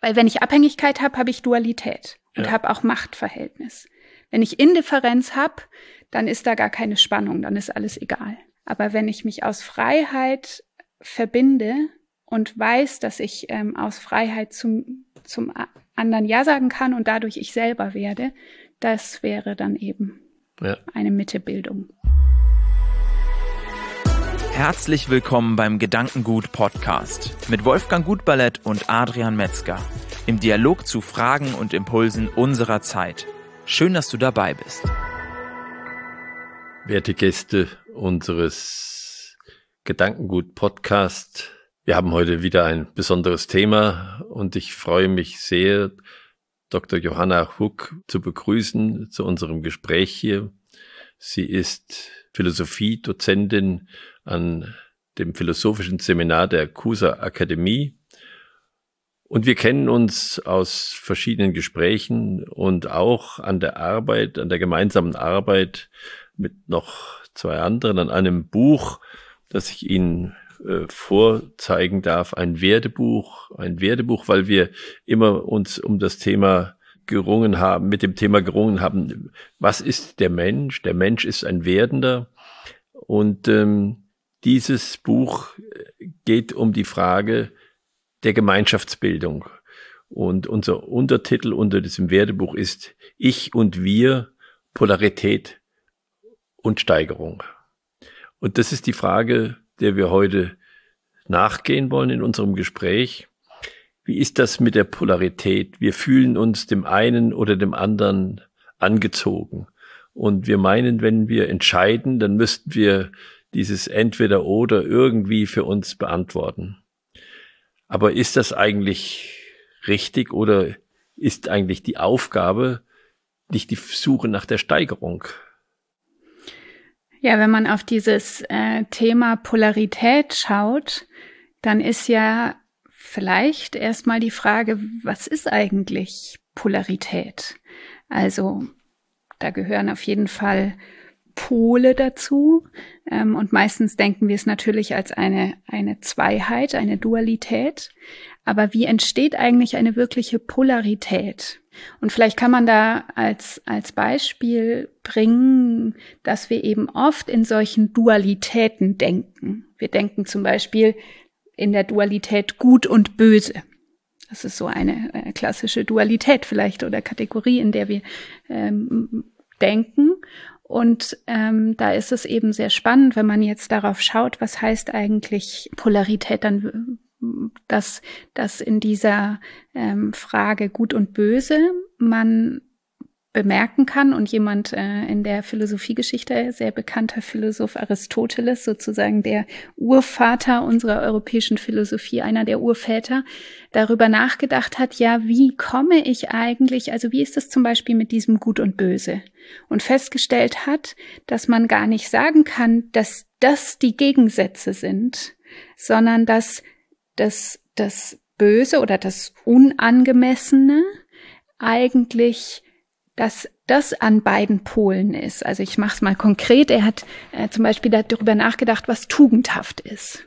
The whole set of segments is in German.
Weil wenn ich Abhängigkeit habe, habe ich Dualität und ja. habe auch Machtverhältnis. Wenn ich Indifferenz habe, dann ist da gar keine Spannung, dann ist alles egal. Aber wenn ich mich aus Freiheit verbinde und weiß, dass ich ähm, aus Freiheit zum, zum anderen Ja sagen kann und dadurch ich selber werde, das wäre dann eben ja. eine Mittebildung. Herzlich willkommen beim Gedankengut Podcast mit Wolfgang Gutballett und Adrian Metzger im Dialog zu Fragen und Impulsen unserer Zeit. Schön, dass du dabei bist. Werte Gäste unseres Gedankengut Podcast, wir haben heute wieder ein besonderes Thema und ich freue mich sehr, Dr. Johanna Huck zu begrüßen zu unserem Gespräch hier. Sie ist Philosophie-Dozentin an dem philosophischen Seminar der Kusa Akademie. Und wir kennen uns aus verschiedenen Gesprächen und auch an der Arbeit, an der gemeinsamen Arbeit mit noch zwei anderen an einem Buch, das ich Ihnen äh, vorzeigen darf, ein Werdebuch, ein Werdebuch, weil wir immer uns um das Thema gerungen haben, mit dem Thema gerungen haben, was ist der Mensch? Der Mensch ist ein Werdender. Und ähm, dieses Buch geht um die Frage der Gemeinschaftsbildung. Und unser Untertitel unter diesem Werdebuch ist Ich und wir, Polarität und Steigerung. Und das ist die Frage, der wir heute nachgehen wollen in unserem Gespräch. Wie ist das mit der Polarität? Wir fühlen uns dem einen oder dem anderen angezogen. Und wir meinen, wenn wir entscheiden, dann müssten wir dieses entweder oder irgendwie für uns beantworten. Aber ist das eigentlich richtig oder ist eigentlich die Aufgabe nicht die Suche nach der Steigerung? Ja, wenn man auf dieses äh, Thema Polarität schaut, dann ist ja vielleicht erstmal die Frage, was ist eigentlich Polarität? Also da gehören auf jeden Fall Pole dazu. Ähm, und meistens denken wir es natürlich als eine, eine Zweiheit, eine Dualität. Aber wie entsteht eigentlich eine wirkliche Polarität? Und vielleicht kann man da als, als Beispiel bringen, dass wir eben oft in solchen Dualitäten denken. Wir denken zum Beispiel in der Dualität gut und böse. Das ist so eine, eine klassische Dualität vielleicht oder Kategorie, in der wir ähm, denken. Und ähm, da ist es eben sehr spannend, wenn man jetzt darauf schaut, was heißt eigentlich Polarität, dann dass, dass in dieser ähm, Frage Gut und Böse man bemerken kann und jemand äh, in der Philosophiegeschichte, sehr bekannter Philosoph Aristoteles, sozusagen der Urvater unserer europäischen Philosophie, einer der Urväter, darüber nachgedacht hat, ja, wie komme ich eigentlich, also wie ist es zum Beispiel mit diesem Gut und Böse? Und festgestellt hat, dass man gar nicht sagen kann, dass das die Gegensätze sind, sondern dass das, das Böse oder das Unangemessene eigentlich dass das an beiden Polen ist. Also ich mache es mal konkret. Er hat äh, zum Beispiel darüber nachgedacht, was tugendhaft ist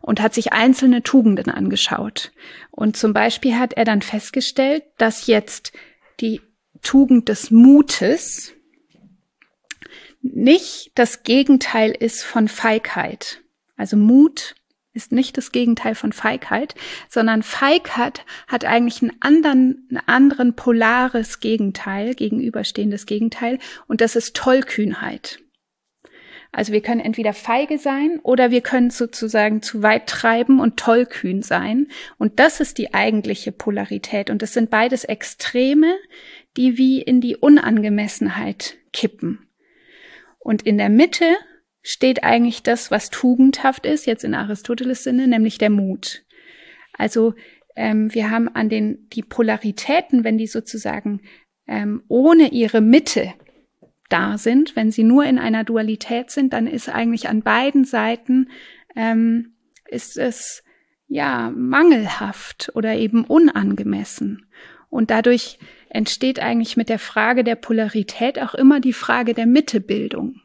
und hat sich einzelne Tugenden angeschaut. Und zum Beispiel hat er dann festgestellt, dass jetzt die Tugend des Mutes nicht das Gegenteil ist von Feigheit. Also Mut ist nicht das Gegenteil von Feigheit, sondern Feigheit hat eigentlich einen anderen, einen anderen polares Gegenteil, gegenüberstehendes Gegenteil, und das ist Tollkühnheit. Also wir können entweder feige sein oder wir können sozusagen zu weit treiben und tollkühn sein. Und das ist die eigentliche Polarität. Und das sind beides Extreme, die wie in die Unangemessenheit kippen. Und in der Mitte steht eigentlich das, was tugendhaft ist, jetzt in Aristoteles Sinne, nämlich der Mut. Also ähm, wir haben an den die Polaritäten, wenn die sozusagen ähm, ohne ihre Mitte da sind, wenn sie nur in einer Dualität sind, dann ist eigentlich an beiden Seiten ähm, ist es ja mangelhaft oder eben unangemessen. Und dadurch entsteht eigentlich mit der Frage der Polarität auch immer die Frage der Mittebildung.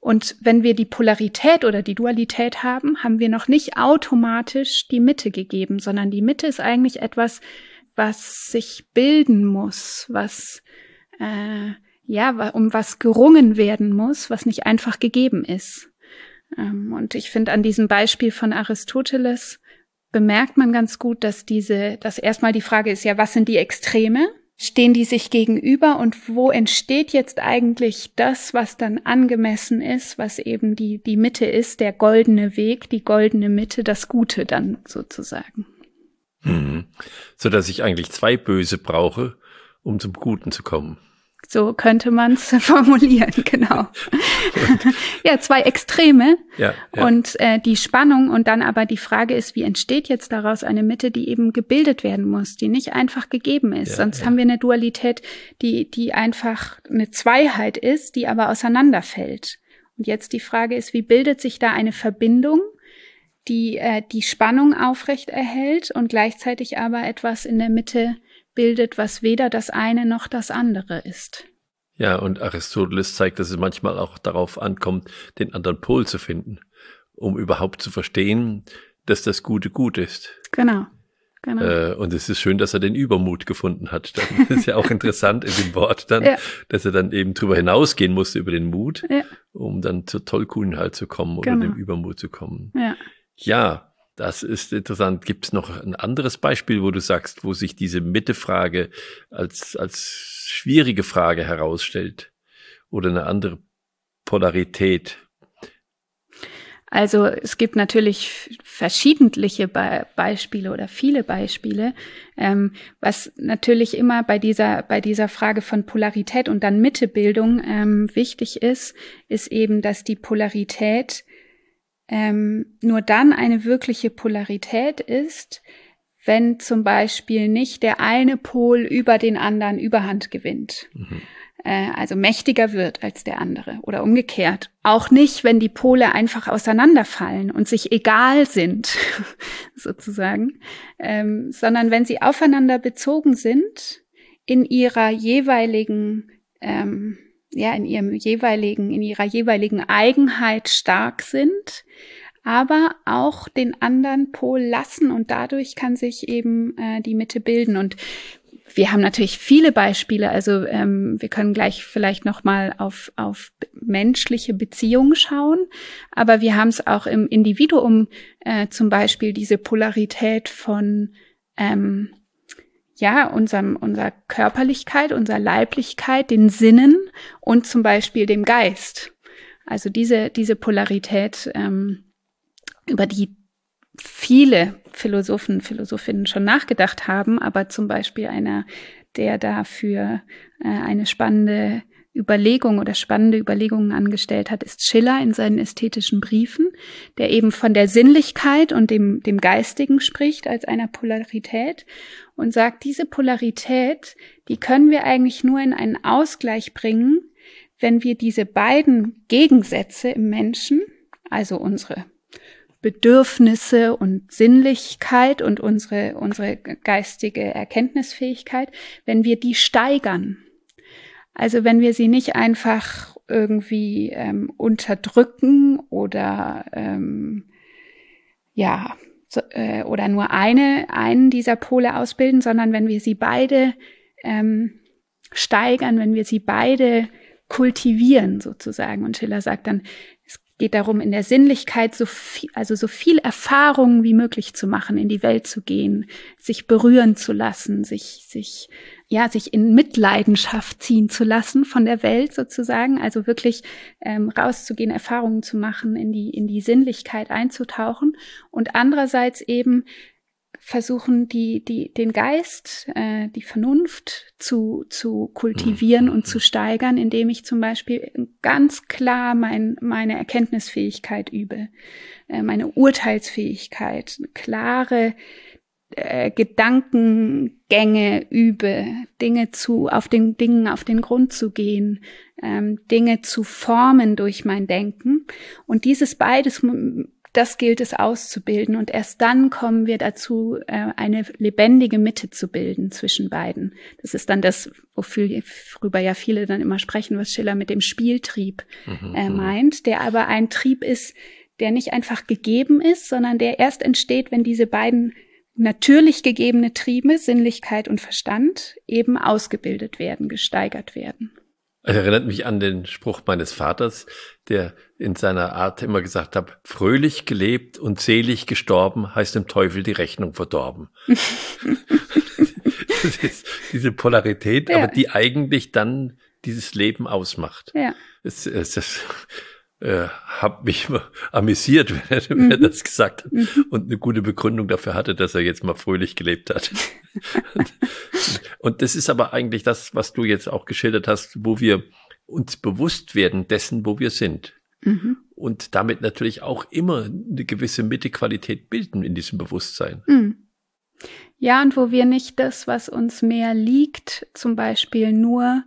Und wenn wir die Polarität oder die Dualität haben, haben wir noch nicht automatisch die Mitte gegeben, sondern die Mitte ist eigentlich etwas, was sich bilden muss, was äh, ja, um was gerungen werden muss, was nicht einfach gegeben ist. Ähm, und ich finde an diesem Beispiel von Aristoteles bemerkt man ganz gut, dass diese, dass erstmal die Frage ist ja, was sind die Extreme? Stehen die sich gegenüber und wo entsteht jetzt eigentlich das, was dann angemessen ist, was eben die, die Mitte ist, der goldene Weg, die goldene Mitte, das Gute dann sozusagen. Mhm. So dass ich eigentlich zwei Böse brauche, um zum Guten zu kommen. So könnte man es formulieren, genau. ja, zwei Extreme ja, ja. und äh, die Spannung und dann aber die Frage ist, wie entsteht jetzt daraus eine Mitte, die eben gebildet werden muss, die nicht einfach gegeben ist. Ja, Sonst haben wir eine Dualität, die, die einfach eine Zweiheit ist, die aber auseinanderfällt. Und jetzt die Frage ist, wie bildet sich da eine Verbindung, die äh, die Spannung aufrecht erhält und gleichzeitig aber etwas in der Mitte bildet, was weder das eine noch das andere ist. Ja, und Aristoteles zeigt, dass es manchmal auch darauf ankommt, den anderen Pol zu finden, um überhaupt zu verstehen, dass das Gute gut ist. Genau. Genau. Äh, und es ist schön, dass er den Übermut gefunden hat. Das ist ja auch interessant in dem Wort dann, ja. dass er dann eben drüber hinausgehen musste über den Mut, ja. um dann zur Tollkühnheit zu kommen oder genau. dem Übermut zu kommen. Ja. ja, das ist interessant. Gibt es noch ein anderes Beispiel, wo du sagst, wo sich diese Mittefrage als, als schwierige Frage herausstellt? Oder eine andere Polarität? Also es gibt natürlich verschiedentliche Be Beispiele oder viele Beispiele. Ähm, was natürlich immer bei dieser, bei dieser Frage von Polarität und dann Mittebildung ähm, wichtig ist, ist eben, dass die Polarität ähm, nur dann eine wirkliche Polarität ist, wenn zum Beispiel nicht der eine Pol über den anderen Überhand gewinnt. Mhm. Äh, also mächtiger wird als der andere oder umgekehrt. Auch nicht, wenn die Pole einfach auseinanderfallen und sich egal sind, sozusagen, ähm, sondern wenn sie aufeinander bezogen sind in ihrer jeweiligen ähm, ja in ihrem jeweiligen, in ihrer jeweiligen Eigenheit stark sind, aber auch den anderen Pol lassen und dadurch kann sich eben äh, die Mitte bilden. Und wir haben natürlich viele Beispiele. Also ähm, wir können gleich vielleicht noch mal auf auf menschliche Beziehungen schauen, aber wir haben es auch im Individuum äh, zum Beispiel diese Polarität von ähm, ja, unserem, unserer Körperlichkeit, unserer Leiblichkeit, den Sinnen und zum Beispiel dem Geist. Also diese, diese Polarität, ähm, über die viele Philosophen, Philosophinnen schon nachgedacht haben, aber zum Beispiel einer, der dafür äh, eine spannende Überlegung oder spannende Überlegungen angestellt hat, ist Schiller in seinen ästhetischen Briefen, der eben von der Sinnlichkeit und dem, dem Geistigen spricht als einer Polarität und sagt, diese Polarität, die können wir eigentlich nur in einen Ausgleich bringen, wenn wir diese beiden Gegensätze im Menschen, also unsere Bedürfnisse und Sinnlichkeit und unsere, unsere geistige Erkenntnisfähigkeit, wenn wir die steigern. Also wenn wir sie nicht einfach irgendwie ähm, unterdrücken oder ähm, ja so, äh, oder nur eine einen dieser Pole ausbilden, sondern wenn wir sie beide ähm, steigern, wenn wir sie beide kultivieren sozusagen. Und Schiller sagt dann, es geht darum, in der Sinnlichkeit so viel, also so viel Erfahrungen wie möglich zu machen, in die Welt zu gehen, sich berühren zu lassen, sich, sich ja, sich in Mitleidenschaft ziehen zu lassen von der Welt sozusagen, also wirklich ähm, rauszugehen, Erfahrungen zu machen, in die, in die Sinnlichkeit einzutauchen. Und andererseits eben versuchen, die, die, den Geist, äh, die Vernunft zu, zu kultivieren und zu steigern, indem ich zum Beispiel ganz klar mein, meine Erkenntnisfähigkeit übe, äh, meine Urteilsfähigkeit, klare äh, Gedankengänge übe, Dinge zu, auf den Dingen auf den Grund zu gehen, ähm, Dinge zu formen durch mein Denken. Und dieses beides das gilt es auszubilden und erst dann kommen wir dazu, äh, eine lebendige Mitte zu bilden zwischen beiden. Das ist dann das, worüber ja viele dann immer sprechen, was Schiller mit dem Spieltrieb mhm, äh, mhm. meint, der aber ein Trieb ist, der nicht einfach gegeben ist, sondern der erst entsteht, wenn diese beiden natürlich gegebene Triebe, Sinnlichkeit und Verstand, eben ausgebildet werden, gesteigert werden. Es erinnert mich an den Spruch meines Vaters, der in seiner Art immer gesagt hat, fröhlich gelebt und selig gestorben heißt dem Teufel die Rechnung verdorben. diese Polarität, ja. aber die eigentlich dann dieses Leben ausmacht. Ja. Es, es, es, äh, habe mich amüsiert, wenn er, mhm. wenn er das gesagt hat mhm. und eine gute Begründung dafür hatte, dass er jetzt mal fröhlich gelebt hat. und das ist aber eigentlich das, was du jetzt auch geschildert hast, wo wir uns bewusst werden dessen, wo wir sind. Mhm. Und damit natürlich auch immer eine gewisse Mittequalität bilden in diesem Bewusstsein. Mhm. Ja, und wo wir nicht das, was uns mehr liegt, zum Beispiel nur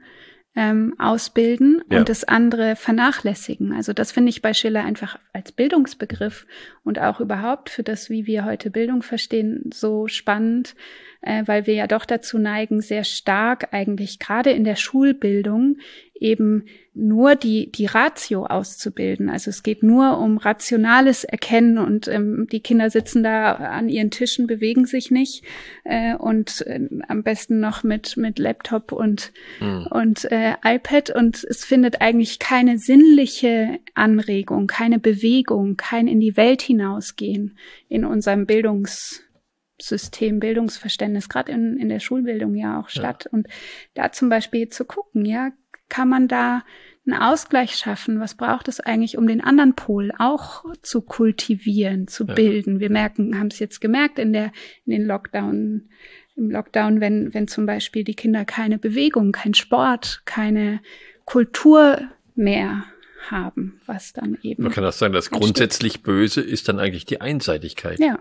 ähm, ausbilden ja. und das andere vernachlässigen. Also das finde ich bei Schiller einfach als Bildungsbegriff und auch überhaupt für das, wie wir heute Bildung verstehen, so spannend, äh, weil wir ja doch dazu neigen, sehr stark eigentlich gerade in der Schulbildung eben nur die, die Ratio auszubilden. Also es geht nur um rationales Erkennen und ähm, die Kinder sitzen da an ihren Tischen, bewegen sich nicht äh, und äh, am besten noch mit, mit Laptop und, mhm. und äh, iPad und es findet eigentlich keine sinnliche Anregung, keine Bewegung, kein in die Welt hinausgehen in unserem Bildungssystem, Bildungsverständnis, gerade in, in der Schulbildung ja auch statt. Ja. Und da zum Beispiel zu gucken, ja, kann man da einen Ausgleich schaffen? Was braucht es eigentlich, um den anderen Pol auch zu kultivieren, zu ja. bilden? Wir merken, haben es jetzt gemerkt in der, in den Lockdown, im Lockdown, wenn, wenn zum Beispiel die Kinder keine Bewegung, kein Sport, keine Kultur mehr haben, was dann eben. Man kann auch sagen, das grundsätzlich Böse ist dann eigentlich die Einseitigkeit. Ja.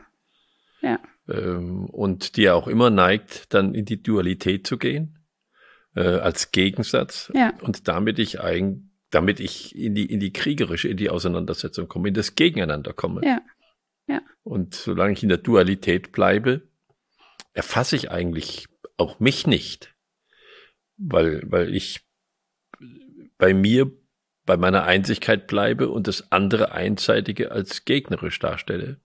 Ja. Ähm, und die auch immer neigt, dann in die Dualität zu gehen äh, als Gegensatz ja. und damit ich ein, damit ich in die, in die kriegerische, in die Auseinandersetzung komme, in das Gegeneinander komme. Ja. Ja. Und solange ich in der Dualität bleibe, erfasse ich eigentlich auch mich nicht, weil, weil ich bei mir, bei meiner Einzigkeit bleibe und das andere Einseitige als gegnerisch darstelle.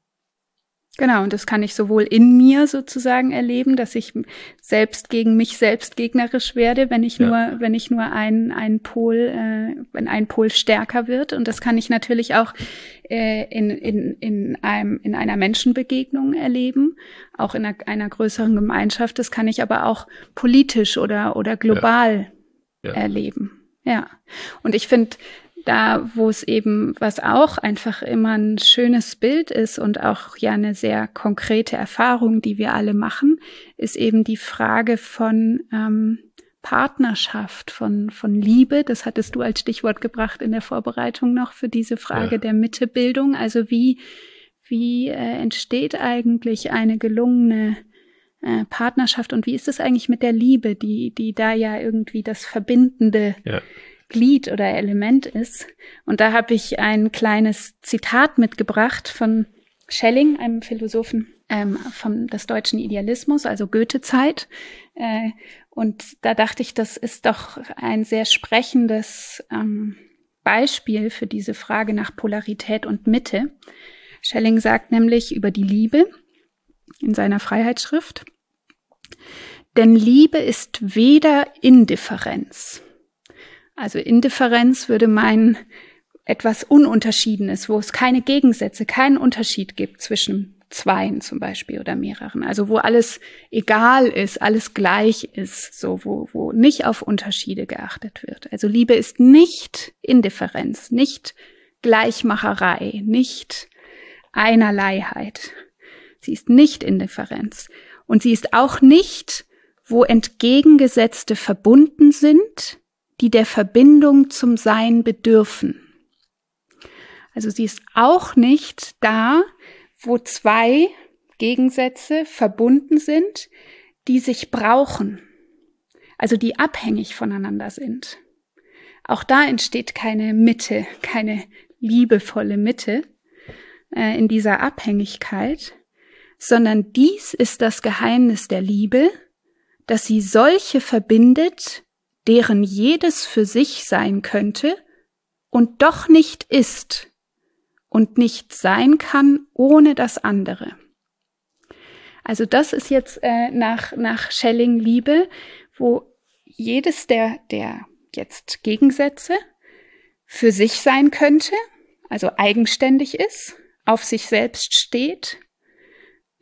Genau, und das kann ich sowohl in mir sozusagen erleben, dass ich selbst gegen mich selbst gegnerisch werde, wenn ich ja. nur, wenn ich nur ein, ein Pol, äh, wenn ein Pol stärker wird. Und das kann ich natürlich auch äh, in, in, in, einem, in einer Menschenbegegnung erleben, auch in einer, einer größeren Gemeinschaft. Das kann ich aber auch politisch oder, oder global ja. Ja. erleben. Ja. Und ich finde, da, wo es eben, was auch einfach immer ein schönes Bild ist und auch ja eine sehr konkrete Erfahrung, die wir alle machen, ist eben die Frage von ähm, Partnerschaft, von, von Liebe. Das hattest du als Stichwort gebracht in der Vorbereitung noch für diese Frage ja. der Mittebildung. Also wie, wie äh, entsteht eigentlich eine gelungene äh, Partnerschaft und wie ist es eigentlich mit der Liebe, die, die da ja irgendwie das Verbindende ja. Glied oder Element ist. Und da habe ich ein kleines Zitat mitgebracht von Schelling, einem Philosophen ähm, vom des deutschen Idealismus, also Goethe-Zeit. Äh, und da dachte ich, das ist doch ein sehr sprechendes ähm, Beispiel für diese Frage nach Polarität und Mitte. Schelling sagt nämlich über die Liebe in seiner Freiheitsschrift, denn Liebe ist weder Indifferenz also Indifferenz würde meinen, etwas Ununterschiedenes, wo es keine Gegensätze, keinen Unterschied gibt zwischen Zweien zum Beispiel oder mehreren. Also wo alles egal ist, alles gleich ist, so wo, wo nicht auf Unterschiede geachtet wird. Also Liebe ist nicht Indifferenz, nicht Gleichmacherei, nicht Einerleiheit. Sie ist nicht Indifferenz. Und sie ist auch nicht, wo entgegengesetzte verbunden sind, die der Verbindung zum Sein bedürfen. Also sie ist auch nicht da, wo zwei Gegensätze verbunden sind, die sich brauchen, also die abhängig voneinander sind. Auch da entsteht keine Mitte, keine liebevolle Mitte, äh, in dieser Abhängigkeit, sondern dies ist das Geheimnis der Liebe, dass sie solche verbindet, deren jedes für sich sein könnte und doch nicht ist und nicht sein kann ohne das andere. Also das ist jetzt äh, nach, nach Schelling Liebe, wo jedes der, der jetzt Gegensätze für sich sein könnte, also eigenständig ist, auf sich selbst steht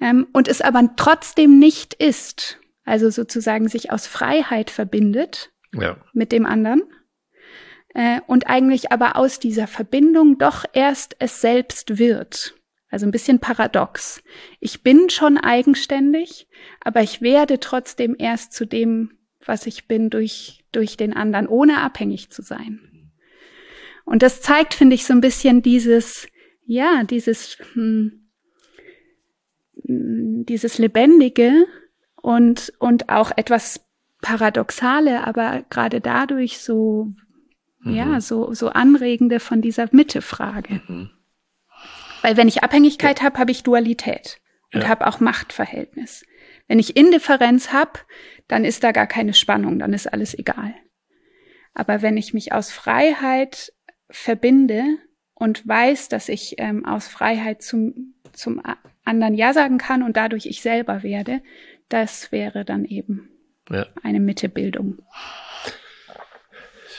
ähm, und es aber trotzdem nicht ist, also sozusagen sich aus Freiheit verbindet ja. mit dem anderen äh, und eigentlich aber aus dieser Verbindung doch erst es selbst wird. Also ein bisschen paradox. Ich bin schon eigenständig, aber ich werde trotzdem erst zu dem, was ich bin, durch, durch den anderen, ohne abhängig zu sein. Und das zeigt, finde ich, so ein bisschen dieses, ja, dieses, hm, dieses Lebendige und, und auch etwas Paradoxale, aber gerade dadurch so, mhm. ja, so, so Anregende von dieser Mittefrage. Mhm. Weil wenn ich Abhängigkeit ja. habe, habe ich Dualität und ja. habe auch Machtverhältnis. Wenn ich Indifferenz habe, dann ist da gar keine Spannung, dann ist alles egal. Aber wenn ich mich aus Freiheit verbinde und weiß, dass ich ähm, aus Freiheit zum, zum anderen Ja sagen kann und dadurch ich selber werde, das wäre dann eben ja. eine Mittebildung.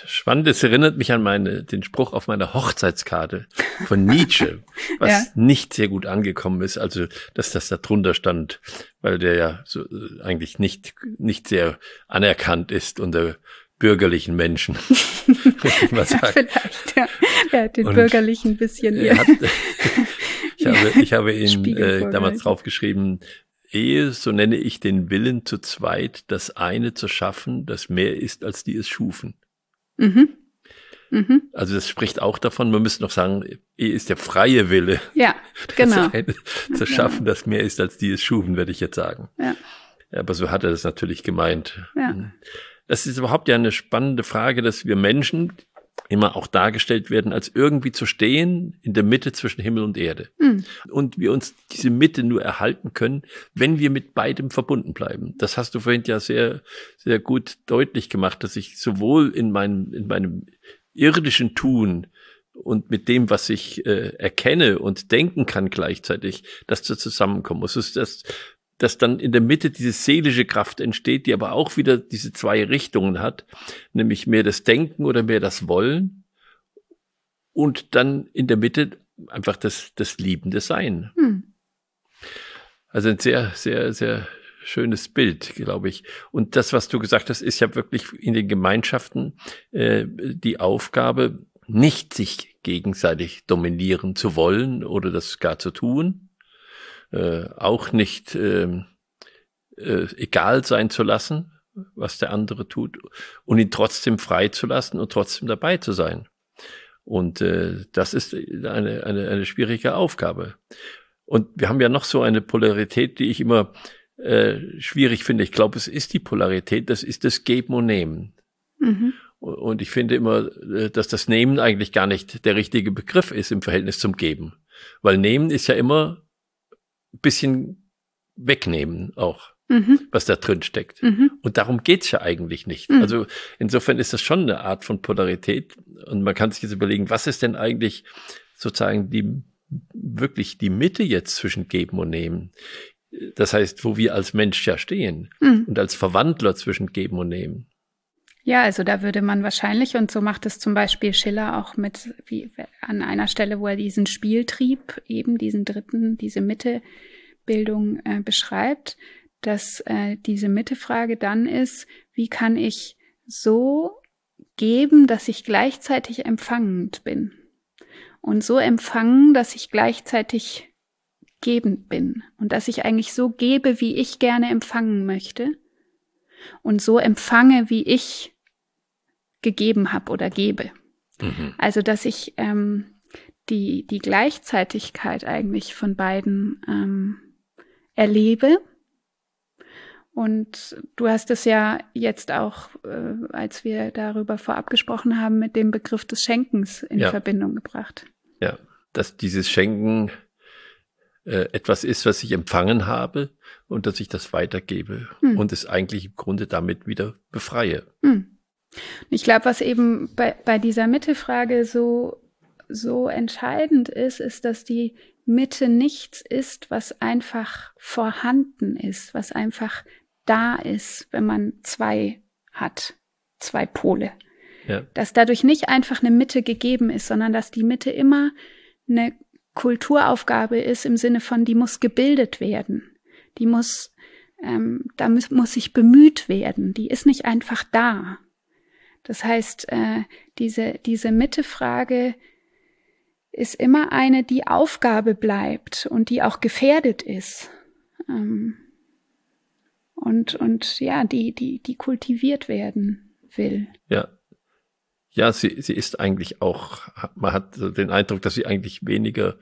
Spannend, es erinnert mich an meine, den Spruch auf meiner Hochzeitskarte von Nietzsche, was ja. nicht sehr gut angekommen ist, also dass das da drunter stand, weil der ja so, äh, eigentlich nicht, nicht sehr anerkannt ist unter bürgerlichen Menschen. ja, vielleicht, ja. Hat den Und bürgerlichen bisschen. Hat, ich, habe, ich habe ihn äh, damals draufgeschrieben, Ehe, so nenne ich den Willen zu zweit, das eine zu schaffen, das mehr ist, als die es schufen. Mhm. Mhm. Also das spricht auch davon, man müsste noch sagen, Ehe ist der freie Wille. Ja, genau. Eine, zu schaffen, genau. das mehr ist, als die es schufen, würde ich jetzt sagen. Ja. Aber so hat er das natürlich gemeint. Ja. Mhm. Das ist überhaupt ja eine spannende Frage, dass wir Menschen, immer auch dargestellt werden, als irgendwie zu stehen in der Mitte zwischen Himmel und Erde. Mhm. Und wir uns diese Mitte nur erhalten können, wenn wir mit beidem verbunden bleiben. Das hast du vorhin ja sehr, sehr gut deutlich gemacht, dass ich sowohl in meinem, in meinem irdischen Tun und mit dem, was ich äh, erkenne und denken kann gleichzeitig, dass das zusammenkommen muss. Das, das dass dann in der Mitte diese seelische Kraft entsteht, die aber auch wieder diese zwei Richtungen hat, nämlich mehr das Denken oder mehr das Wollen und dann in der Mitte einfach das, das liebende Sein. Hm. Also ein sehr, sehr, sehr schönes Bild, glaube ich. Und das, was du gesagt hast, ist ja wirklich in den Gemeinschaften äh, die Aufgabe, nicht sich gegenseitig dominieren zu wollen oder das gar zu tun, äh, auch nicht äh, äh, egal sein zu lassen, was der andere tut, und ihn trotzdem frei zu lassen und trotzdem dabei zu sein. Und äh, das ist eine, eine, eine schwierige Aufgabe. Und wir haben ja noch so eine Polarität, die ich immer äh, schwierig finde. Ich glaube, es ist die Polarität, das ist das Geben und Nehmen. Mhm. Und ich finde immer, äh, dass das Nehmen eigentlich gar nicht der richtige Begriff ist im Verhältnis zum Geben. Weil Nehmen ist ja immer bisschen wegnehmen auch. Mhm. was da drin steckt. Mhm. Und darum geht's ja eigentlich nicht. Mhm. Also insofern ist das schon eine Art von Polarität. Und man kann sich jetzt überlegen, was ist denn eigentlich sozusagen die wirklich die Mitte jetzt zwischen Geben und Nehmen? Das heißt, wo wir als Mensch ja stehen mhm. und als Verwandler zwischen Geben und Nehmen. Ja, also da würde man wahrscheinlich, und so macht es zum Beispiel Schiller auch mit, wie an einer Stelle, wo er diesen Spieltrieb, eben diesen dritten, diese Mittebildung äh, beschreibt, dass äh, diese Mittefrage dann ist, wie kann ich so geben, dass ich gleichzeitig empfangend bin? Und so empfangen, dass ich gleichzeitig gebend bin und dass ich eigentlich so gebe, wie ich gerne empfangen möchte und so empfange, wie ich gegeben habe oder gebe. Mhm. Also dass ich ähm, die, die Gleichzeitigkeit eigentlich von beiden ähm, erlebe. Und du hast es ja jetzt auch, äh, als wir darüber vorab gesprochen haben, mit dem Begriff des Schenkens in ja. Verbindung gebracht. Ja, dass dieses Schenken äh, etwas ist, was ich empfangen habe und dass ich das weitergebe hm. und es eigentlich im Grunde damit wieder befreie. Hm. Ich glaube, was eben bei, bei dieser Mittefrage so, so entscheidend ist, ist, dass die Mitte nichts ist, was einfach vorhanden ist, was einfach da ist, wenn man zwei hat, zwei Pole. Ja. Dass dadurch nicht einfach eine Mitte gegeben ist, sondern dass die Mitte immer eine Kulturaufgabe ist im Sinne von, die muss gebildet werden. Die muss, ähm, da muss, muss sich bemüht werden. Die ist nicht einfach da. Das heißt, äh, diese, diese Mittefrage ist immer eine, die Aufgabe bleibt und die auch gefährdet ist. Ähm, und, und ja, die, die, die kultiviert werden will. Ja. Ja, sie, sie ist eigentlich auch, man hat den Eindruck, dass sie eigentlich weniger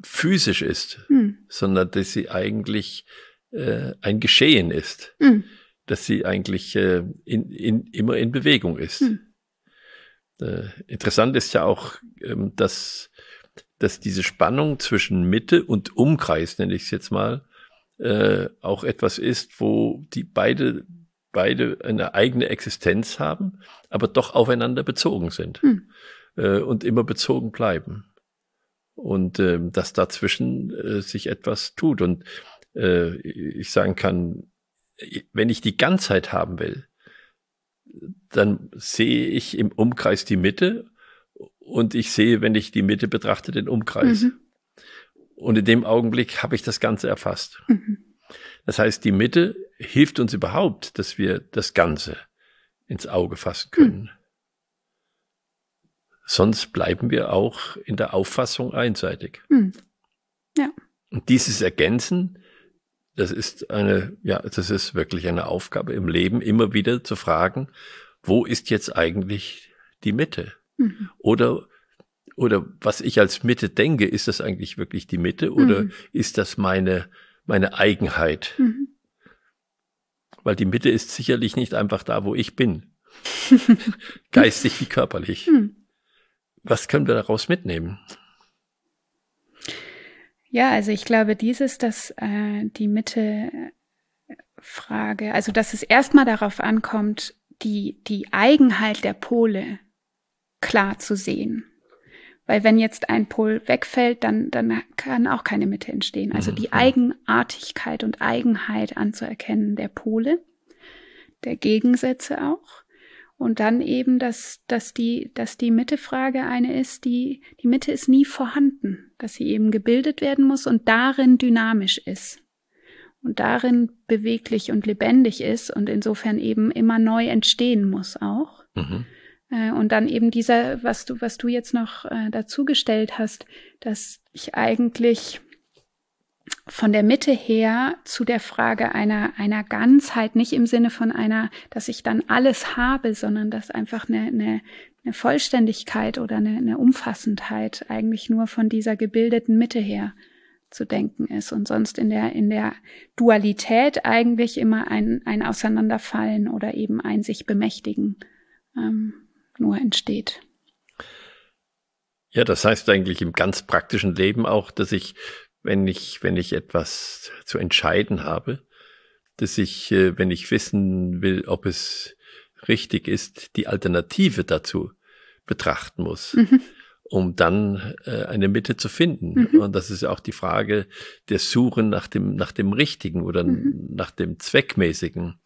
physisch ist, hm. sondern dass sie eigentlich äh, ein Geschehen ist. Hm. Dass sie eigentlich äh, in, in, immer in Bewegung ist. Hm. Äh, interessant ist ja auch, ähm, dass, dass diese Spannung zwischen Mitte und Umkreis, nenne ich es jetzt mal, äh, auch etwas ist, wo die beide beide eine eigene Existenz haben, aber doch aufeinander bezogen sind hm. äh, und immer bezogen bleiben. Und äh, dass dazwischen äh, sich etwas tut. Und äh, ich sagen kann, wenn ich die Ganzheit haben will, dann sehe ich im Umkreis die Mitte und ich sehe, wenn ich die Mitte betrachte, den Umkreis. Mhm. Und in dem Augenblick habe ich das Ganze erfasst. Mhm. Das heißt, die Mitte hilft uns überhaupt, dass wir das Ganze ins Auge fassen können. Mhm. Sonst bleiben wir auch in der Auffassung einseitig. Mhm. Ja. Und dieses Ergänzen, das ist eine, ja, das ist wirklich eine Aufgabe im Leben, immer wieder zu fragen, wo ist jetzt eigentlich die Mitte? Mhm. Oder oder was ich als Mitte denke, ist das eigentlich wirklich die Mitte oder mhm. ist das meine, meine Eigenheit? Mhm. Weil die Mitte ist sicherlich nicht einfach da, wo ich bin. Geistig wie körperlich. Mhm. Was können wir daraus mitnehmen? Ja, also ich glaube, dieses, dass äh, die Mitte Frage, also dass es erstmal darauf ankommt, die, die Eigenheit der Pole klar zu sehen. Weil wenn jetzt ein Pol wegfällt, dann, dann kann auch keine Mitte entstehen. Also die mhm. Eigenartigkeit und Eigenheit anzuerkennen der Pole, der Gegensätze auch. Und dann eben, dass, dass die, dass die Mittefrage eine ist, die, die Mitte ist nie vorhanden, dass sie eben gebildet werden muss und darin dynamisch ist. Und darin beweglich und lebendig ist und insofern eben immer neu entstehen muss auch. Mhm. Äh, und dann eben dieser, was du, was du jetzt noch äh, dazugestellt hast, dass ich eigentlich von der Mitte her zu der Frage einer, einer Ganzheit, nicht im Sinne von einer, dass ich dann alles habe, sondern dass einfach eine, eine, eine Vollständigkeit oder eine, eine Umfassendheit eigentlich nur von dieser gebildeten Mitte her zu denken ist und sonst in der, in der Dualität eigentlich immer ein, ein Auseinanderfallen oder eben ein sich bemächtigen ähm, nur entsteht. Ja, das heißt eigentlich im ganz praktischen Leben auch, dass ich, wenn ich, wenn ich etwas zu entscheiden habe, dass ich, äh, wenn ich wissen will, ob es richtig ist, die Alternative dazu betrachten muss, mhm. um dann äh, eine Mitte zu finden. Mhm. Und das ist auch die Frage der Suchen nach dem, nach dem Richtigen oder mhm. nach dem Zweckmäßigen.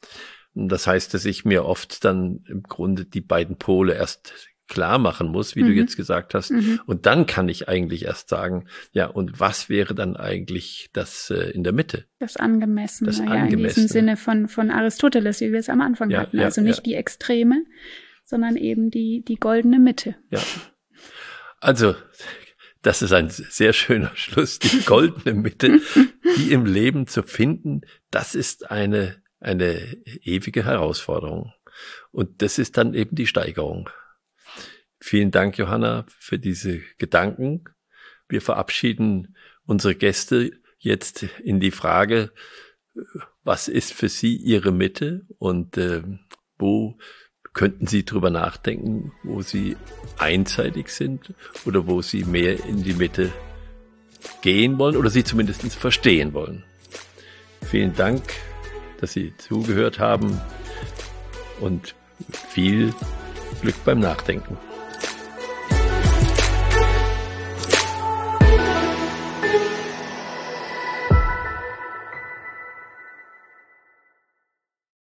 Das heißt, dass ich mir oft dann im Grunde die beiden Pole erst klar machen muss, wie mhm. du jetzt gesagt hast. Mhm. Und dann kann ich eigentlich erst sagen, ja, und was wäre dann eigentlich das äh, in der Mitte? Das Angemessene, das ja, in diesem Sinne von, von Aristoteles, wie wir es am Anfang ja, hatten. Ja, also nicht die Extreme, sondern eben die, die goldene Mitte. Ja. Also, das ist ein sehr schöner Schluss, die goldene Mitte, die im Leben zu finden, das ist eine eine ewige Herausforderung. Und das ist dann eben die Steigerung. Vielen Dank, Johanna, für diese Gedanken. Wir verabschieden unsere Gäste jetzt in die Frage, was ist für Sie Ihre Mitte und äh, wo könnten Sie drüber nachdenken, wo Sie einseitig sind oder wo Sie mehr in die Mitte gehen wollen oder sie zumindest verstehen wollen. Vielen Dank, dass Sie zugehört haben und viel Glück beim Nachdenken.